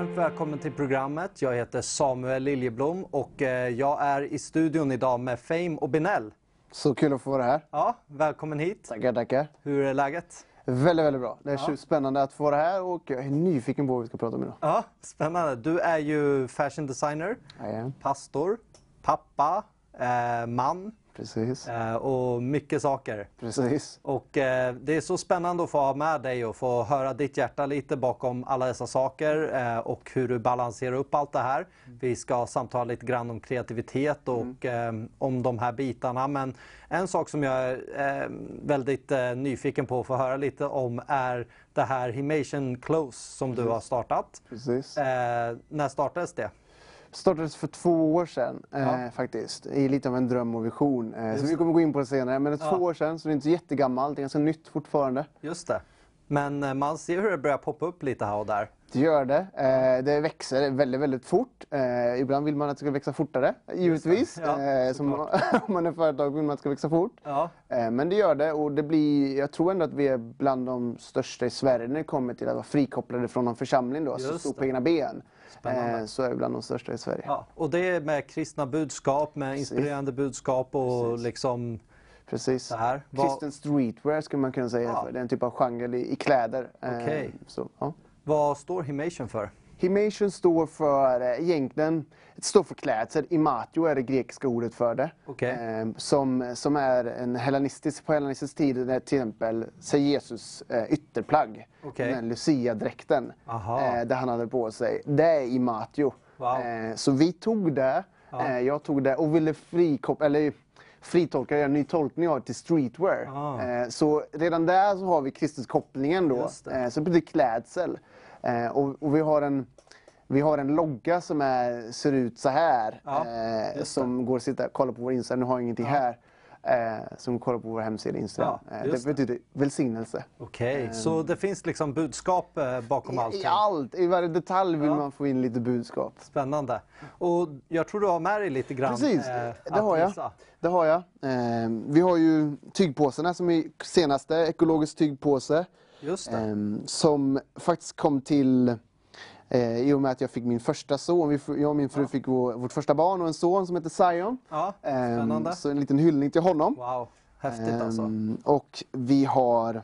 Varmt välkommen till programmet. Jag heter Samuel Liljeblom och eh, jag är i studion idag med Fame och Binell. Så kul att få vara här. Ja, välkommen hit. Tackar, tackar. Hur är läget? Väldigt, väldigt bra. Det är spännande att få vara här och jag är nyfiken på vad vi ska prata om idag. Ja, spännande. Du är ju fashion designer, Ja, pastor, pappa, eh, man precis. eh, och mycket saker. Precis. Och eh, det är så spännande att få ha med dig och få höra ditt hjärta lite bakom alla dessa saker eh, och hur du balanserar upp allt det här. Vi ska samtala lite grann om kreativitet och eh, om de här bitarna. Men en sak som jag är väldigt nyfiken på att få höra lite om är det här Himation Close som du har startat. Precis. När startades det? Startades för två år sedan eh, Ja. faktiskt. I lite av en dröm och vision. Eh, så Just vi kommer gå in på det senare. Men det är Ja. två år sedan så det är inte så jättegammalt. Det är ganska nytt fortfarande. Just det. Men eh, man ser hur det börjar poppa upp lite här och där. Det gör det. Eh, det växer väldigt, väldigt fort. Eh, ibland vill man att det ska växa fortare, givetvis. Ja, eh, som, om man är företag vill man att det ska växa fort. Ja, Eh, Men det gör det och det blir, jag tror ändå att vi är bland de största i Sverige när det kommer till att vara frikopplade från någon församling då, så Just stå det. på egna ben. Spännande. Eh, Så är vi bland de största i Sverige. Ja, och det är med kristna budskap, med inspirerande budskap och liksom Precis. så här. Vad- Kristen streetwear skulle man kunna säga. Ja. för. Det är en typ av genre i, kläder. Eh, Okej. Så, ja. Vad står Himation för? Himation står för, eh, egentligen, står för klädsel. Imatio är det grekiska ordet för det. Okej. Eh, som, som är en hellenistisk, på hellenistisk tid, till exempel sig Jesus eh, ytterplagg. Okej. Den Lucia-dräkten. Eh, det han hade på sig. Det är Imatio. Wow. Eh, så vi tog det, Ja. eh, jag tog det och ville frikop- eller fritolka, göra en ny tolkning av till streetwear. Ah. Så redan där så har vi Kristuskopplingen då. Just det. Eh, så det blir klädsel. Eh, och, och vi har en vi har en logga som är, ser ut så här. Ja, eh, som går att sitta kolla på vår Instagram. Nu har jag ingenting här. Eh, som kollar på vår hemsida Instagram. Ja, eh, det betyder välsignelse. Okej, så det finns liksom budskap eh, bakom allting? I allt, i varje detalj vill Ja. man få in lite budskap. Spännande. Och jag tror du har med dig lite grann. Precis, eh, det har jag. visa. Det har jag. Eh, vi har ju tygpåsarna som är senaste ekologisk tygpåse. Just det. Eh, som faktiskt kom till eh, i och med att jag fick min första son. Jag och min fru fick vår, vårt första barn och en son som heter Zion. Ja, Eh, spännande. så en liten hyllning till honom. Wow, häftigt alltså. Ehm, och vi har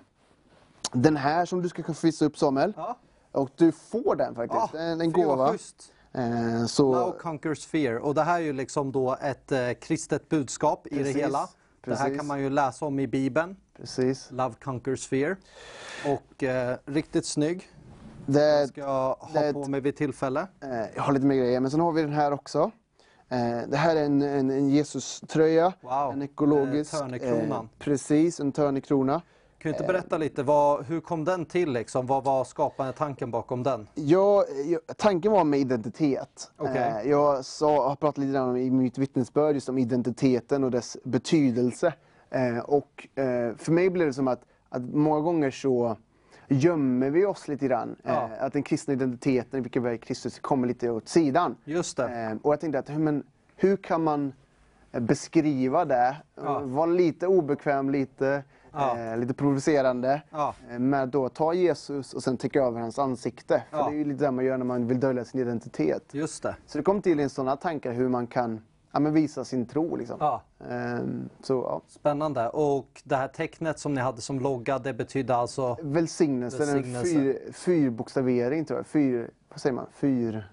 den här som du ska visa upp Samuel. Ja, Och du får den faktiskt. ja en, en gåva. Eh, så, Now conquers fear. Och det här är ju liksom då ett eh, kristet budskap i det Precis. Det här kan man ju läsa om i Bibeln. precis. Love conquers fear. Och eh, riktigt snygg. Det, Ska jag ha det- på mig vid tillfälle. eh, jag har lite mer grejer, men sen har vi den här också. Eh, det här är en, en, en Jesus-tröja. Wow, En ekologisk. eh, törnekronan. precis, en törnekkrona. Kan du inte berätta lite, vad, hur kom den till liksom? Vad var skapande tanken bakom den? Jag, jag, tanken var med identitet. Okej. Eh, jag sa, har pratat lite grann om, i mitt vittnesbörd just om identiteten och dess betydelse. Eh, och eh, för mig blev det som att, att många gånger så gömmer vi oss lite grann. Ja. Att den kristna identiteten, vilken vi är Kristus, kommer lite åt sidan. Just det. Och jag tänkte att hur, men, hur kan man beskriva det? Ja. Vara lite obekväm, lite, Ja. eh, lite provocerande. Ja. Eh, Med då ta Jesus och sen täcka över hans ansikte. För Ja. det är ju lite det man gör när man vill dölja sin identitet. Just det. Så det kom till en sådana tankar hur man kan ja, men visa sin tro. Liksom. Ja. Ehm, så ja. Spännande. Och det här tecknet som ni hade som logga, det betydde alltså? Välsignelse, Välsignelse. en fyr, fyrbokstavering tror jag. Fyr, vad säger man? Fyr...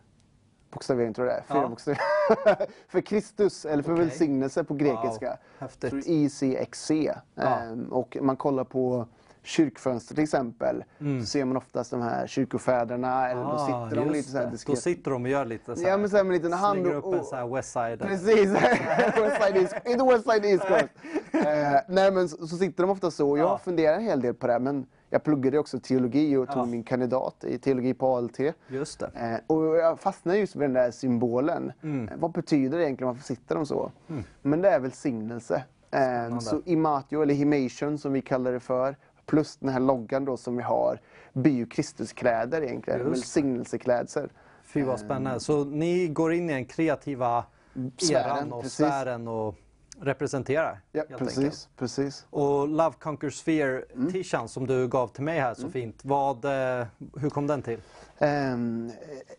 Bokstavering tror jag det är. Fyra Ja. bokstaveringar. för Kristus, eller för Okej. välsignelse på grekiska. Wow, häftigt. ICXC. Ja. Ehm, och man kollar på kyrkfönster till exempel. Så ser man oftast de här kyrkofäderna. Eller då sitter de Mm. Ah, lite så här det. Då diskret. sitter de och gör lite så här. Ja men så här med en liten hand. Slänger och- upp en så här West Side. Precis! Side East, inte West Side East Coast. Eh, nej men så, så sitter de ofta så. Jag Ja. funderar en hel del på det. Men jag pluggade också teologi och tog Ja. min kandidat i teologi på ALT. Just det. Eh, och jag fastnade just vid den där symbolen. Mm. Eh, vad betyder det egentligen? Varför sitter de så? Men det är välsignelse. Eh, så imatio, eller himation som vi kallar det för, plus den här loggan då som vi har, blir ju Kristuskläder egentligen. Välsignelseklädsel. Fy vad spännande. Så ni går in i den kreativa eran och sfären och representerar. Ja, precis, enkelt. precis. Och Love Conquers Sphere Mm. t-shirten som du gav till mig här så fint. Vad, eh, hur kom den till? Ehm,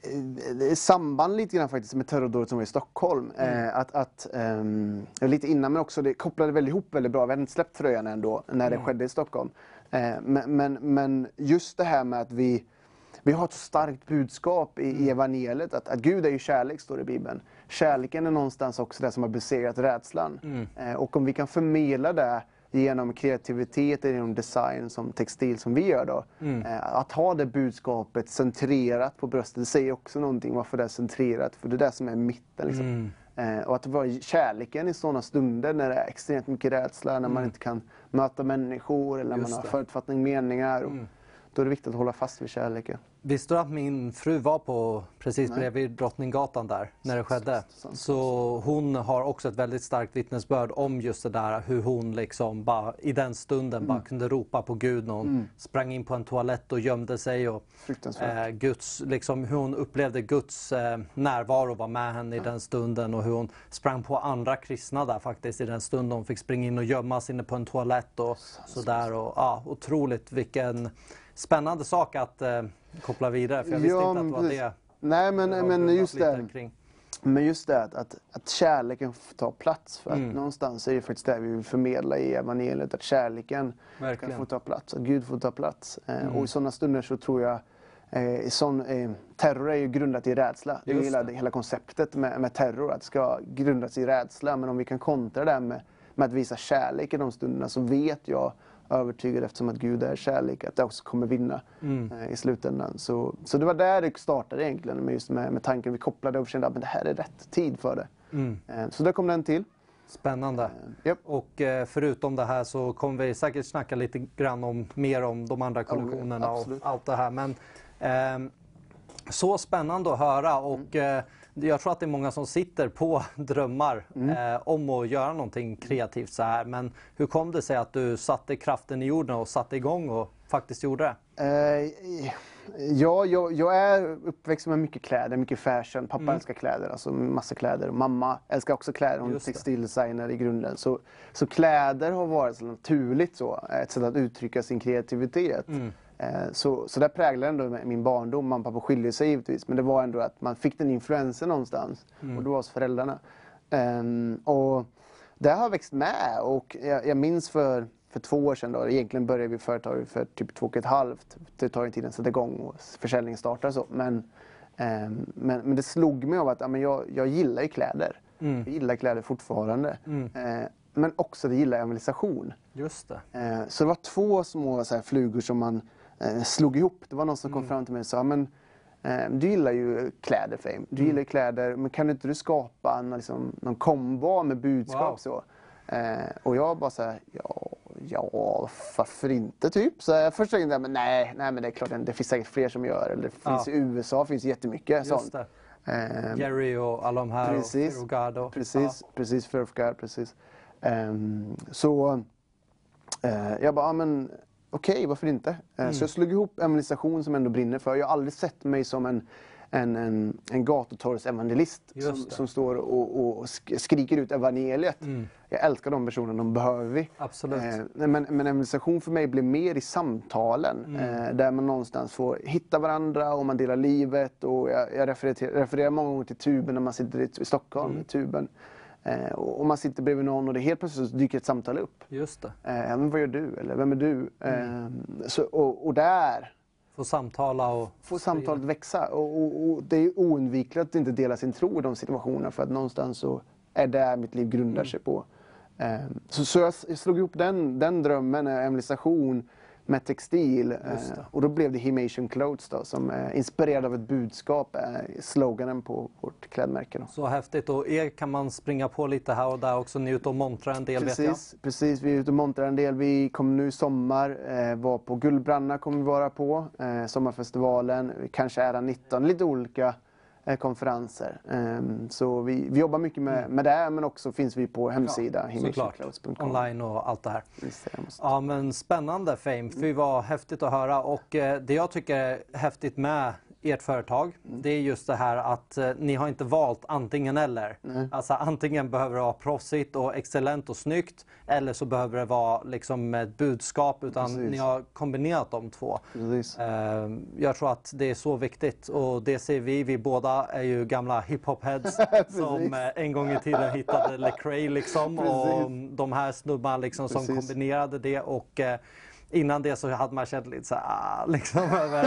eh, är samband lite grann faktiskt med terrordådet som var i Stockholm. Mm. Eh, att, att, ehm, lite innan men också det kopplade väldigt ihop väldigt bra. Vi hade inte släppt tröjan ändå när det Mm. skedde i Stockholm. Eh, men, men, men just det här med att vi vi har ett starkt budskap i, Mm. i evangeliet att, att Gud är ju kärlek, står det i Bibeln. Kärleken är någonstans också det som har besegrat rädslan. Mm. Eh, och om vi kan förmedla det genom kreativitet, genom design som textil som vi gör då. Mm. Eh, att ha det budskapet centrerat på bröstet, det säger också någonting varför det är centrerat. För det är det som är mitten. Liksom. Mm. Eh, och att vara kärleken i sådana stunder när det är extremt mycket rädsla, när man inte kan möta människor eller när Mm. Man har förutfattning meningar. Och, Mm. Då är det viktigt att hålla fast vid kärleken. Visste du att min fru var på precis Nej. bredvid Drottninggatan där när det skedde? Så hon har också ett väldigt starkt vittnesbörd om just det där hur hon liksom bara i den stunden bara kunde ropa på Gud när hon sprang in på en toalett och gömde sig och eh, Guds, liksom hur hon upplevde Guds eh, närvaro var med henne i den stunden och hur hon sprang på andra kristna där faktiskt i den stunden hon fick springa in och gömma sig inne på en toalett och sådär och ja, otroligt vilken spännande sak att eh, koppla vidare för jag visste Ja, inte att det var precis. det. Nej men, men just det. kring. Men just det att, att, kärleken får ta plats. För att Mm. någonstans är det faktiskt det vi vill förmedla i evangeliet. Att kärleken Verkligen. kan få ta plats. Att Gud får ta plats. Eh, Mm. Och i sådana stunder så tror jag eh, sån, eh, terror är ju grundat i rädsla. Det är hela, det. hela konceptet med, med terror. Att det ska grundas i rädsla. Men om vi kan kontra det med, med att visa kärlek i de stunderna så vet jag övertygad eftersom att Gud är kärlek, att det också kommer vinna Mm. eh, i slutändan. Så, så det var där det startade egentligen, med, just med, med tanken vi kopplade och kände att det här är rätt tid för det. Mm. Eh, så där kom den till. Spännande. Japp. Och eh, förutom det här så kommer vi säkert snacka lite grann om mer om de andra kollektionerna och absolut. allt det här. Men ehm, så spännande att höra och Mm. Jag tror att det är många som sitter på drömmar Mm. eh, om att göra någonting kreativt så här. Men hur kom det sig att du satte kraften i jorden och satte igång och faktiskt gjorde det? Eh, ja, jag, jag är uppväxt med mycket kläder, mycket fashion. Pappa Mm. älskar kläder, alltså massa kläder. Mamma älskar också kläder, hon är textildesigner i grunden. Så, så kläder har varit så naturligt så, ett sätt att uttrycka sin kreativitet. Mm. Eh, Så, så det präglade ändå min barndom. Mamma och pappa skiljer sig givetvis. Men det var ändå att man fick den influensen någonstans. Mm. Och det var hos föräldrarna. Ehm, och det har jag växt med. Och jag, jag minns för, för två år sedan, då, egentligen började vi företaget för typ två och ett halvt. Det tar ju tid att sätta igång och försäljningen startar så. Men, ehm, men, men det slog mig av att ja, men jag, jag gillar ju kläder. Mm. Jag gillar kläder fortfarande. Mm. Eh, men också det gillar evangelisation. Just det. Eh, Så det var två små så här, flugor som man eh, slog ihop. Det var någon som Mm. kom fram till mig och sa men, eh, du gillar ju kläder Fame. Du Mm. gillar ju kläder, men kan inte du skapa en, liksom, någon kombo med budskap? Wow. Så? Eh, och jag bara så här, ja, ja, varför inte typ? Så jag först tänkte jag, men nej, nej men det är klart, det finns säkert fler som gör. Eller det finns Ja. i USA finns jättemycket Just sånt. det. Eh, Jerry och alla de här Precis. och och, Precis, precis. Fear of God, precis. Ehm, så eh, jag bara, ah, men okej, varför inte? Eh, Mm. Så jag slog ihop evangelisation som jag ändå brinner för. Jag har aldrig sett mig som en, en, en, en gatutorgsevangelist som, som står och, och sk- skriker ut evangeliet. Mm. Jag älskar de personerna, de behöver vi. Absolut. Eh, men, men evangelisation för mig blir mer i samtalen. Mm. Eh, där man någonstans får hitta varandra och man delar livet. Och jag, jag refererar, refererar många gånger till tuben när man sitter i, i Stockholm. Mm. i tuben. Eh, och, man sitter bredvid någon och det helt plötsligt dyker ett samtal upp. Just det. Eh, men vad gör du? Eller vem är du? Mm. Eh, så, och, och där Få samtala och får samtalet växa. Och, och, och det är oundvikligt att inte dela sin tro i de situationerna för att någonstans så är det mitt liv grundar Mm. sig på. Eh, Så, så jag, slog ihop den, den drömmen, eh, evangelisation med textil. Eh. Och då blev det Himation Clothes då, som är inspirerad av ett budskap, eh, sloganen på vårt klädmärke. Då. Så häftigt. Och er kan man springa på lite här och där också. Ni är ute och montrar en del vet jag. Precis, precis, vi är ute och montrar en del. Vi kommer nu i sommar eh, vara på Guldbranna kommer vi vara på. Eh, sommarfestivalen, kanske är 19, lite olika eh, konferenser. Ehm, så vi, vi jobbar mycket med, med det men också finns vi på hemsida Mm. Himationclothes.com. Online och allt det här. Ja men spännande Fame. Fy vad häftigt att höra. Och eh, det jag tycker är häftigt med ert företag, det är just det här att eh, ni har inte valt antingen eller. Alltså antingen behöver det vara proffsigt och excellent och snyggt eller så behöver det vara liksom ett budskap utan Precis. ni har kombinerat de två. Precis. Eh, jag tror att det är så viktigt och det ser vi. Vi båda är ju gamla hiphop-heads som eh, en gång i tiden hittade Lecrae liksom och de här snubbarna liksom som Precis. kombinerade det och eh, Innan det så hade man känt lite så här, ah, liksom över...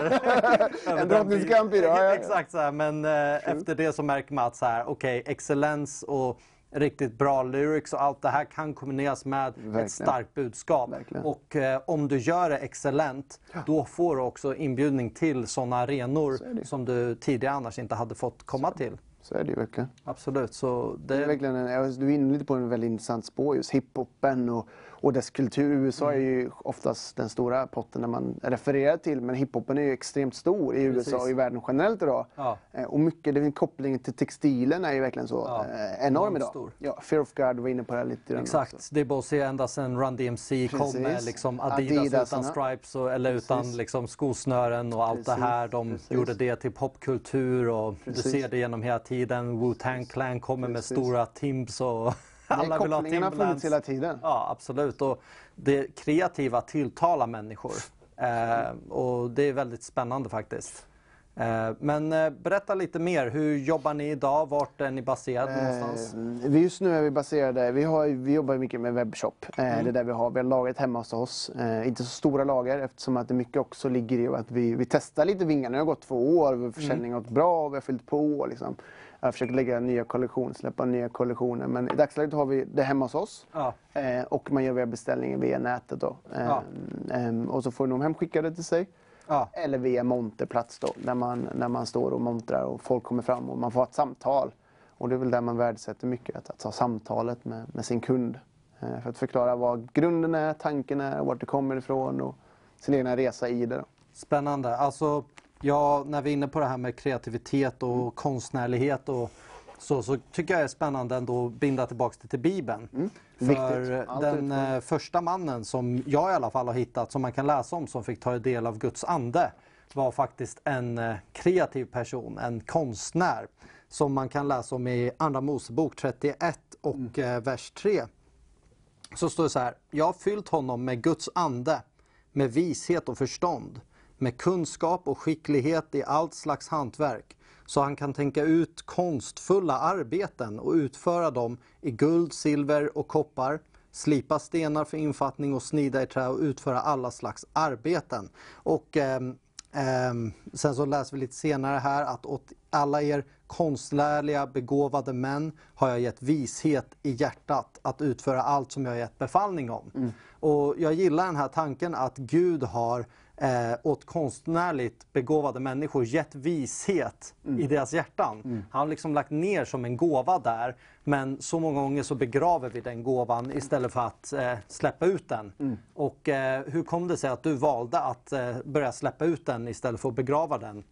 över den drottningens biten. kamp i det, ja, ja, ja. Exakt så här, men eh, efter det så märker man att så här, okej, excellens och riktigt bra lyrics och allt det här kan kombineras med Verkligen. ett starkt budskap. Verkligen. Och eh, om du gör det excellent, då får du också inbjudning till sådana arenor är det. som du tidigare annars inte hade fått komma till. Så är det ju verkligen. Absolut. Så Det är det, verkligen en, ja, du är inne lite på en väldigt intressant spår, just hiphopen och, och dess kultur. USA är ju oftast den stora potten när man refererar till, men hiphopen är ju extremt stor i USA Precis. och i världen generellt idag. Ja. Eh, Och mycket, är kopplingen till textilen är ju verkligen så Ja, eh, enorm idag. stor. Ja, Fear of God var inne på det här lite grann också. Exakt, det är bara att se ända sedan Run DMC kom Precis. med liksom Adidas Adidasarna. utan stripes och, eller Precis. utan liksom skosnören och allt det här. De gjorde det till popkultur och du ser det genom hela tiden. Wu-Tang Clan kommer med stora Timbs och alla vill ha kopplingen har funnits Timberlands. hela tiden. Ja, absolut. Och det kreativa tilltalar människor. Eh, och det är väldigt spännande faktiskt. Eh, men eh, berätta lite mer. Hur jobbar ni idag? Vart är ni baserade någonstans? Eh, vi just nu är vi baserade, vi, har, vi jobbar mycket med webbshop. Mm. Det är där vi har, vi har lagret hemma hos oss. Inte så stora lager eftersom att det mycket också ligger i att vi, vi testar lite vingar. Nu har det gått två år, försäljningen har gått bra, vi har fyllt på. Liksom. Jag försöker lägga nya kollektioner, släppa nya kollektioner. Men i dagsläget har vi det hemma hos oss. Ja. Eh, och man gör via beställningen via nätet då. Eh, Ja. ehm, och så får de hemskickade till sig. Ja. Eller via monterplats då, när man, när man står och montrar och folk kommer fram och man får ett samtal. Och det är väl där man värdesätter mycket, att, att ha samtalet med, med sin kund. Eh, för att förklara vad grunden är, tanken är, vart det kommer ifrån och sin egna resa i det. Då. Spännande. Alltså, ja, när vi är inne på det här med kreativitet och Mm. konstnärlighet och så, så tycker jag det är spännande ändå att binda tillbaka det till Bibeln. Mm. För Allt den eh, första mannen som jag i alla fall har hittat, som man kan läsa om, som fick ta del av Guds ande, var faktiskt en eh, kreativ person, en konstnär. Som man kan läsa om i Andra Mosebok 31 och Mm. eh, vers 3. Så står det så här. Jag har fyllt honom med Guds ande, med vishet och förstånd, med kunskap och skicklighet i allt slags hantverk, så han kan tänka ut konstfulla arbeten och utföra dem i guld, silver och koppar, slipa stenar för infattning och snida i trä och utföra alla slags arbeten. Och ehm, ehm, sen så läser vi lite senare här att åt alla er konstnärliga begåvade män har jag gett vishet i hjärtat att utföra allt som jag gett befallning om. Och jag gillar den här tanken att Gud har eh, åt konstnärligt begåvade människor gett vishet i deras hjärtan. Han har liksom lagt ner som en gåva där. Men så många gånger så begraver vi den gåvan istället för att eh, släppa ut den. Och eh, hur kom det sig att du valde att eh, börja släppa ut den istället för att begrava den?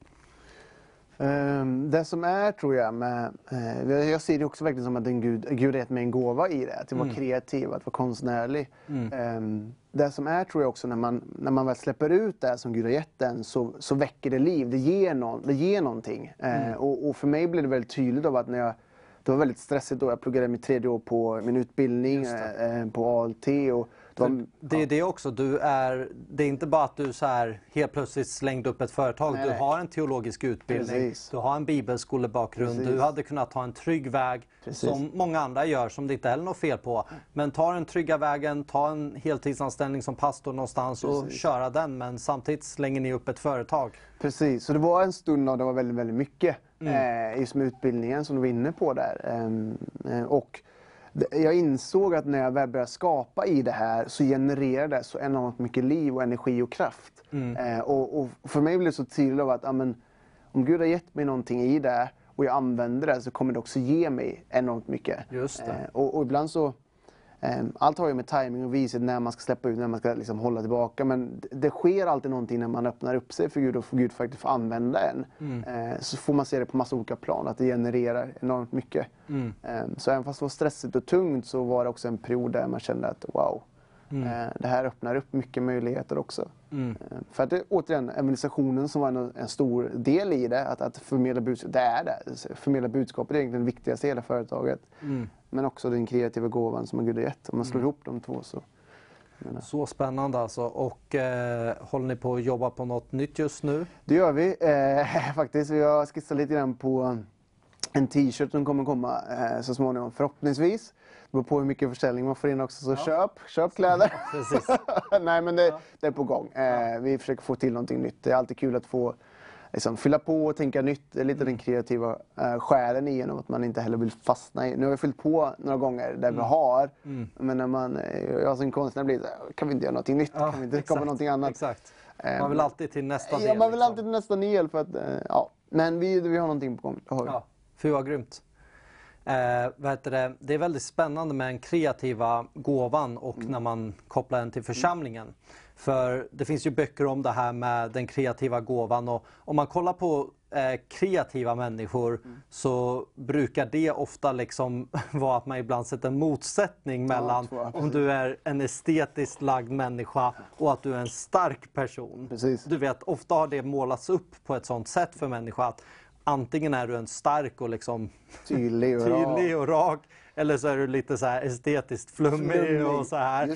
Ehm, det som är, tror jag, med, eh, jag ser det också verkligen som att en Gud, Gud har gett mig en gåva i det. Att vara kreativ, att vara konstnärlig. Ehm, det som är, tror jag också, när man, när man väl släpper ut det som Gud har gett en så, så väcker det liv. Det ger, någon, det ger någonting. Eh, och, och för mig blev det väldigt tydligt av att när jag det var väldigt stressigt då. Jag pluggade mitt tredje år på min utbildning eh, eh, på ALT. Och det var, Det är det också, du är, det är inte bara att du så här helt plötsligt slängde upp ett företag. Nej, du nej. har en teologisk utbildning, Precis. du har en bibelskolebakgrund, Precis. du hade kunnat ta en trygg väg Precis. som många andra gör som det inte heller är något fel på. Men ta den trygga vägen, ta en heltidsanställning som pastor någonstans och köra den. Men samtidigt slänger ni upp ett företag. Precis, så det var en stund av det var väldigt, väldigt mycket. Mm. Eh, just med utbildningen som du var inne på där. Ehm, eh, och jag insåg att när jag väl började skapa i det här så genererar det så enormt mycket liv och energi och kraft. Mm. Eh, och, och för mig blev det så tydligt av att ja, men, om Gud har gett mig någonting i det och jag använder det så kommer det också ge mig enormt mycket. Just det. Eh, och, och ibland så Allt har ju med timing och vishet när man ska släppa ut, när man ska liksom hålla tillbaka. Men det- sker alltid någonting när man öppnar upp sig för Gud och får Gud faktiskt får använda en. Eh, Så får man se det på massa olika plan, att det genererar enormt mycket. Ehm, Så även fast det var stressigt och tungt så var det också en period där man kände att wow, Eh, det här öppnar upp mycket möjligheter också. Mm. Eh, För att det, återigen, evangelisationen som var en, en stor del i det, att, att förmedla budskapet, det är det. Förmedla budskapet är egentligen det viktigaste i hela företaget. Mm. Men också den kreativa gåvan som Gud har gett. Om man slår ihop de två så... Så spännande alltså. Och eh, håller ni på att jobba på något nytt just nu? Det gör vi eh, faktiskt. Vi har skissat lite grann på en t-shirt som kommer komma eh, så småningom. Förhoppningsvis. Beror på hur mycket försäljning man får in också. Så köp, köp kläder. Nej men det, det är på gång. Eh, vi försöker få till någonting nytt. Det är alltid kul att få liksom, fylla på och tänka nytt. Det är lite den kreativa eh, själen i att man inte heller vill fastna i. Nu har vi fyllt på några gånger där vi har. Men när man, eh, jag som konstnär blir så här, kan vi inte göra någonting nytt? kan vi inte komma med någonting annat? Exakt. Eh, Man vill alltid till nästa Ja, del. man vill liksom. alltid till nästa del för att, eh, ja. Men vi, vi har någonting på gång. Det har vi. Ja, fy vad grymt. Eh, det? det är väldigt spännande med den kreativa gåvan och Mm. när man kopplar den till församlingen. För det finns ju böcker om det här med den kreativa gåvan och om man kollar på eh, kreativa människor Mm. så brukar det ofta liksom vara att man ibland sätter en motsättning mellan jag, om du är en estetiskt lagd människa och att du är en stark person. Precis. Du vet, ofta har det målats upp på ett sånt sätt för människor att antingen är du en stark och liksom Tydlig och tydlig och rak eller så är du lite så här estetiskt flummig och så här.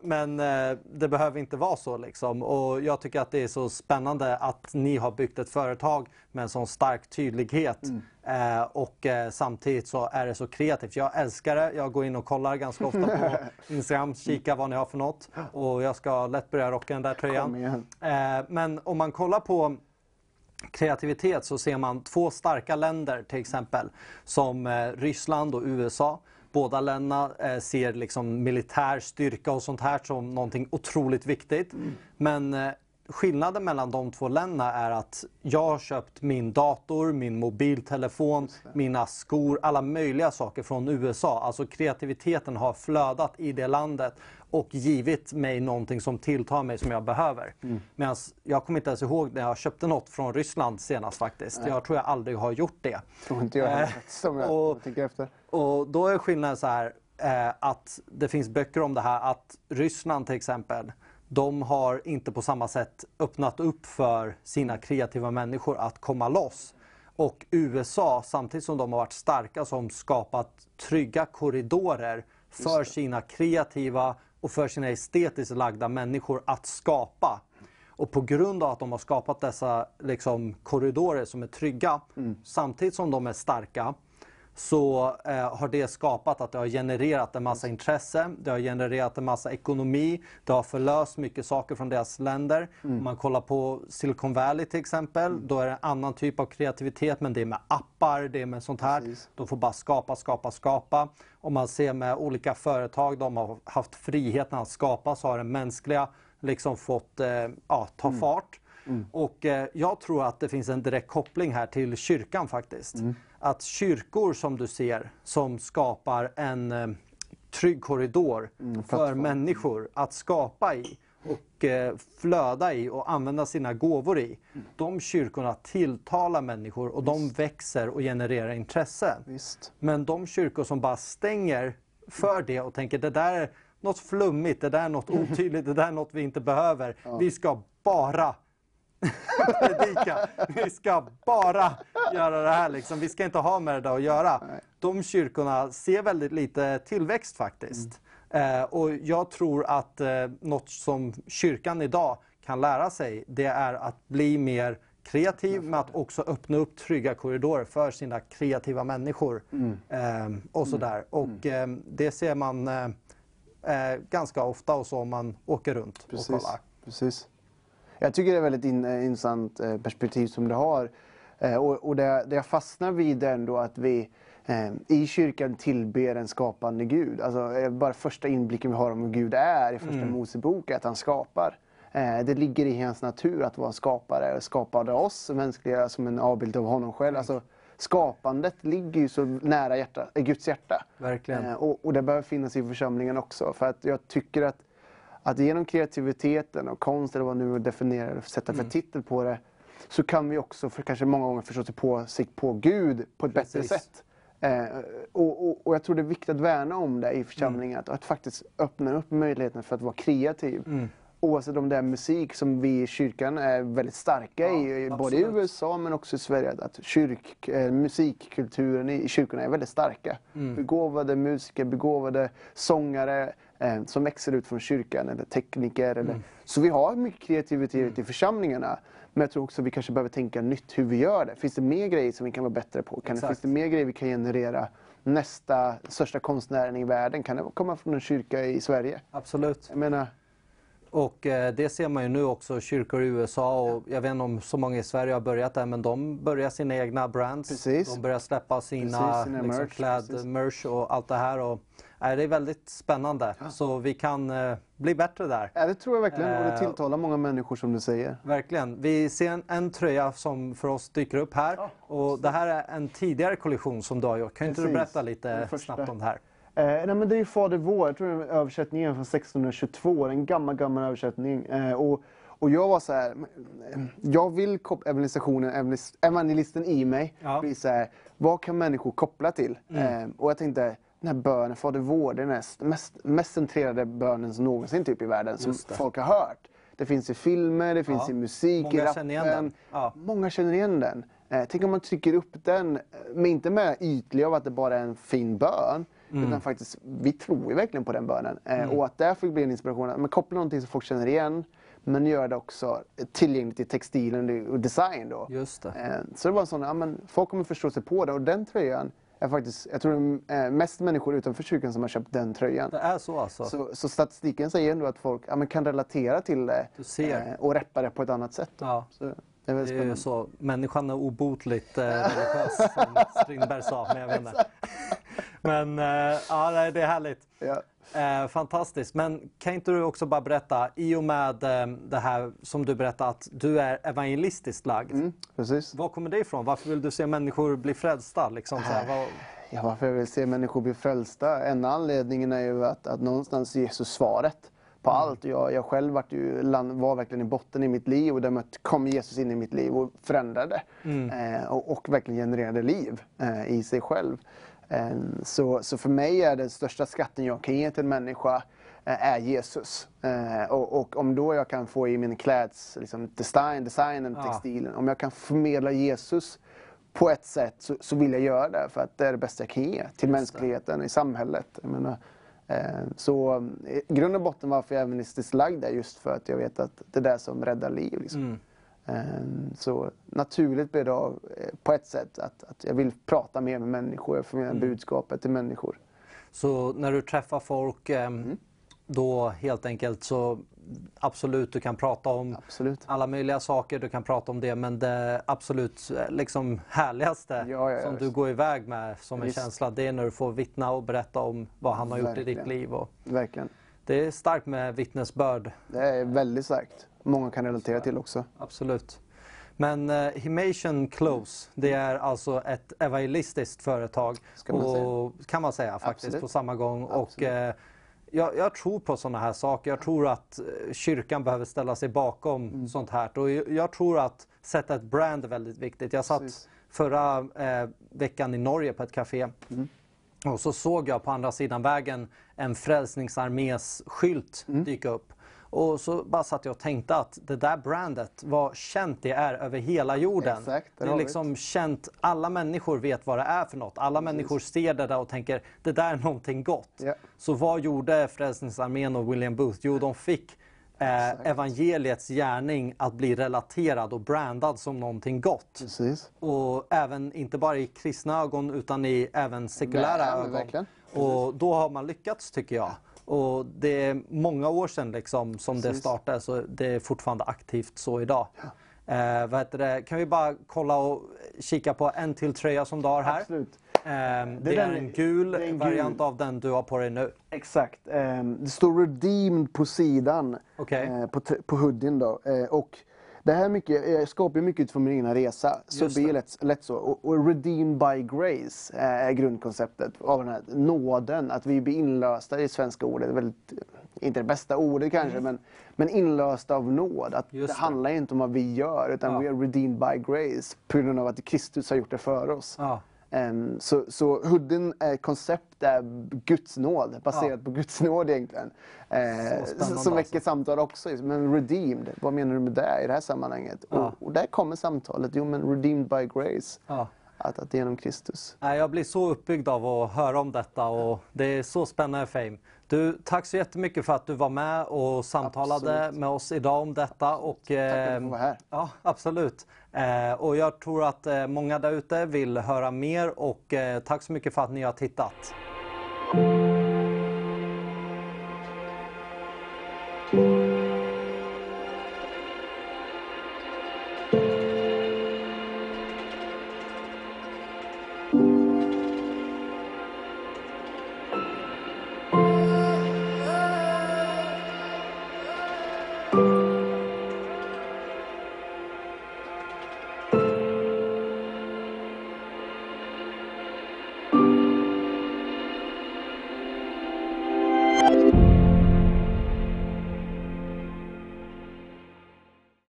Men eh, det behöver inte vara så liksom. Och jag tycker att det är så spännande att ni har byggt ett företag med en sån stark tydlighet. Eh, och eh, samtidigt så är det så kreativt. Jag älskar det. Jag går in och kollar ganska ofta på Instagram, kika vad ni har för något. Och jag ska lätt börja rocka den där tröjan. Eh, men om man kollar på kreativitet så ser man två starka länder till exempel som eh, Ryssland och USA. Båda länderna eh, ser liksom militär styrka och sånt här som någonting otroligt viktigt. Men eh, skillnaden mellan de två länderna är att jag har köpt min dator, min mobiltelefon, mina skor, alla möjliga saker från USA. Alltså kreativiteten har flödat i det landet och givit mig någonting som tilltar mig som jag behöver. Medan jag kommer inte ens ihåg när jag köpte något från Ryssland senast faktiskt. Jag tror jag aldrig har gjort det. Tror inte jag heller Eh, faktiskt, om jag och- tänker efter. Och då är skillnaden så här eh, att det finns böcker om det här att Ryssland till exempel de har inte på samma sätt öppnat upp för sina kreativa människor att komma loss. Och USA, samtidigt som de har varit starka, som skapat trygga korridorer för sina kreativa och för sina estetiskt lagda människor att skapa. Och på grund av att de har skapat dessa liksom, korridorer som är trygga, samtidigt som de är starka, så eh, har det skapat att det har genererat en massa intresse, det har genererat en massa ekonomi, det har förlöst mycket saker från deras länder. Om man kollar på Silicon Valley till exempel, då är det en annan typ av kreativitet men det är med appar, det är med sånt här. Precis. De får bara skapa, skapa, skapa. Om man ser med olika företag, de har haft friheten att skapa så har det mänskliga liksom fått eh, ja, ta fart. Och eh, jag tror att det finns en direkt koppling här till kyrkan faktiskt. Att kyrkor som du ser som skapar en eh, trygg korridor för människor att skapa i och eh, flöda i och använda sina gåvor i. De kyrkorna tilltalar människor och de växer och genererar intresse. Visst. Men de kyrkor som bara stänger för det och tänker det där är något flummigt, det där är något otydligt, det där är något vi inte behöver. Vi ska bara predika. Vi ska bara göra det här liksom. Vi ska inte ha med det där att göra. De kyrkorna ser väldigt lite tillväxt faktiskt. Eh, och jag tror att eh, något som kyrkan idag kan lära sig, det är att bli mer kreativ med att också öppna upp trygga korridorer för sina kreativa människor. Eh, och sådär. Och eh, det ser man eh, eh, ganska ofta och så om man åker runt och Precis. kollar. Precis. Jag tycker det är ett väldigt in, eh, intressant eh, perspektiv som du har. Eh, och och det, det jag fastnar vid är ändå att vi i kyrkan tillber en skapande Gud. Alltså, bara första inblicken vi har om hur Gud är i första Mosebok är att han skapar. Det ligger i hans natur att vara skapare. Skapade oss mänskliga som en avbild av honom själv. Alltså, skapandet ligger ju så nära hjärta, Guds hjärta. Verkligen. Och, och det behöver finnas i församlingen också. För att jag tycker att, att genom kreativiteten och konst, eller vad nu definierar eller sätta för titel på det, så kan vi också för kanske många gånger förstå sig på, sig på Gud på ett bättre Precis. sätt. Eh, och, och, och jag tror det är viktigt att värna om det i församlingen, att, att faktiskt öppna upp möjligheten för att vara kreativ. Mm. Oavsett om det är musik som vi i kyrkan är väldigt starka i, Ja, både i absolut. USA men också i Sverige. Att kyrk, eh, musikkulturen i, i kyrkorna är väldigt starka. Mm. Begåvade musiker, begåvade sångare som växer ut från kyrkan eller tekniker. Eller, Mm. Så vi har mycket kreativitet i församlingarna. Men jag tror också att vi kanske behöver tänka nytt hur vi gör det. Finns det mer grejer som vi kan vara bättre på? Kan det, finns det mer grejer vi kan generera? Nästa största konstnären i världen, kan det komma från en kyrka i Sverige? Absolut. Jag menar, Och eh, det ser man ju nu också, kyrkor i USA och jag vet inte om så många i Sverige har börjat där men de börjar sina egna brands. Precis. De börjar släppa sina, Precis, sina liksom, merch, kläd, precis. merch och allt det här. Och, det är väldigt spännande. Så vi kan eh, bli bättre där. ja, det tror jag verkligen. Och det Eh, tilltalar många människor som du säger. Verkligen. Vi ser en, en tröja som för oss dyker upp här. och det här är en tidigare kollektion som du har gjort. Kan inte du Precis. berätta lite snabbt om det här? Eh, nej, men det är Fader vår, jag tror det är översättningen från 1622, en gammal, gammal översättning. Eh, och, och jag var så här, jag vill koppla evangelisationen, evangelis- evangelisten i mig, Ja. så här, vad kan människor koppla till? Eh, och jag tänkte, den här bönen, Fader vår, det är den mest, mest centrerade bönen som någonsin typ i världen, som det. folk har hört. Det finns i filmer, det finns Ja. i musik, i Många rappen. känner igen den. Ja. Många känner igen den. Eh, tänk om man trycker upp den, eh, men inte med ytlig av att det bara är en fin bön. Mm. Utan faktiskt, vi tror ju verkligen på den bönen. Eh, Och att därför blir en inspiration. Men koppla någonting som folk känner igen. Men gör det också tillgängligt i textilen och design då. Just det. Eh, Så det var en sån, ja men folk kommer förstå sig på det. Och den tröjan är faktiskt, jag tror det är mest människor utanför kyrkan som har köpt den tröjan. Det är så alltså? Så, så statistiken säger ändå att folk ja, kan relatera till det eh, och reppa det på ett annat sätt. Ja. Så det är Det är så. Människan är obotligt eh, religiös som Strindberg sa. Men, jag vet inte. men eh, ja, det är härligt. Ja. Eh, fantastiskt. Men kan inte du också bara berätta, i och med eh, det här som du berättade att du är evangelistiskt lagd. Mm, precis. Var kommer det ifrån? Varför vill du se människor bli frälsta? Liksom, så här, vad... Ja, varför jag vill se människor bli frälsta? En anledningen är ju att, att någonstans Jesus svaret på allt. Jag, jag själv var, ju, var verkligen i botten i mitt liv och där möt- kom Jesus in i mitt liv och förändrade. Eh, och, och verkligen genererade liv eh, i sig själv. Eh, så, så för mig är den största skatten jag kan ge till en människa eh, är Jesus. Eh, och, och om då jag kan få i min kläds liksom, design, designen, Ja. textilen, om jag kan förmedla Jesus på ett sätt så, så vill jag göra det för att det är det bästa jag kan ge till mänskligheten i samhället. Menar, eh, så i grund och botten varför jag är evangelistiskt lagd är just för att jag vet att det är det som räddar liv. Liksom. Mm. Eh, så naturligt blir det av, eh, på ett sätt att, att jag vill prata mer med människor, förmedla Mm. budskapet till människor. Så när du träffar folk ehm, Mm. då helt enkelt så absolut du kan prata om Absolut. alla möjliga saker, du kan prata om det men det absolut eh, liksom härligaste Ja, ja, som du visst. går iväg med som en känsla det är när du får vittna och berätta om vad han har gjort i ditt Verkligen. liv. Och Verkligen. det är starkt med vittnesbörd, Det är väldigt starkt. Många kan relatera till också. absolut. Men uh, Himation Close, det är alltså ett evangelistiskt företag. Och, kan man säga faktiskt Absolut. på samma gång. Och, Absolut. eh, jag, jag tror på sådana här saker. Jag tror att eh, kyrkan behöver ställa sig bakom Mm. sånt här. Och jag, jag tror att sätta ett brand är väldigt viktigt. Jag satt Precis. förra eh, veckan i Norge på ett café. Mm. Och så såg jag på andra sidan vägen en Frälsningsarmés skylt Mm. dyka upp. Och så bara satt jag och tänkte att det där brandet, vad känt det är över hela jorden. Exakt, där det är liksom känt, alla människor vet vad det är för något. Alla människor ser det där och tänker, det där är någonting gott. Ja. Så vad gjorde Frälsningsarmén och William Booth? Jo, de fick eh, evangeliets gärning att bli relaterad och brandad som någonting gott. Precis. Och även, inte bara i kristna ögon utan i även sekulära Nej, ögon. verkligen. Och då har man lyckats tycker jag. Och det är många år sedan liksom, som det Precis. startade så det är fortfarande aktivt så idag. Eh, vad heter det? Kan vi bara kolla och kika på en till tröja som du har här? Absolut. Eh, det, är den- en gul det är en gul. variant av den du har på dig nu. Exakt. Ehm, det står redeemed på sidan. Okej. eh, på, på hoodien då. Eh, och det här är mycket, jag skapar ju mycket utifrån min egna resa. Så det blir lätt, lätt så. Och, och redeemed by grace eh, är grundkonceptet av den här nåden. Att vi blir inlösta i svenska ordet. Väldigt, inte det bästa ordet kanske, men, men inlösta av nåd. Att Mm. Just det det. handlar inte om vad vi gör, utan Ja. we are redeemed by grace. På grund av att Kristus har gjort det för oss. Ja. Ehm, så, så ett koncept är Guds nåd, baserat på Guds nåd egentligen. Som väcker alltså. samtal också. Men redeemed, vad menar du med det i det här sammanhanget? Ja. Och, och där kommer samtalet, jo men redeemed by grace. Ja. Att, att genom Kristus. Jag blir så uppbyggd av att höra om detta och det är så spännande Fame. Du, tack så jättemycket för att du var med och samtalade Absolut. med oss idag om detta. Och, Tack för att du får vara här. Ja, absolut. Eh, och jag tror att eh, många där ute vill höra mer och eh, tack så mycket för att ni har tittat.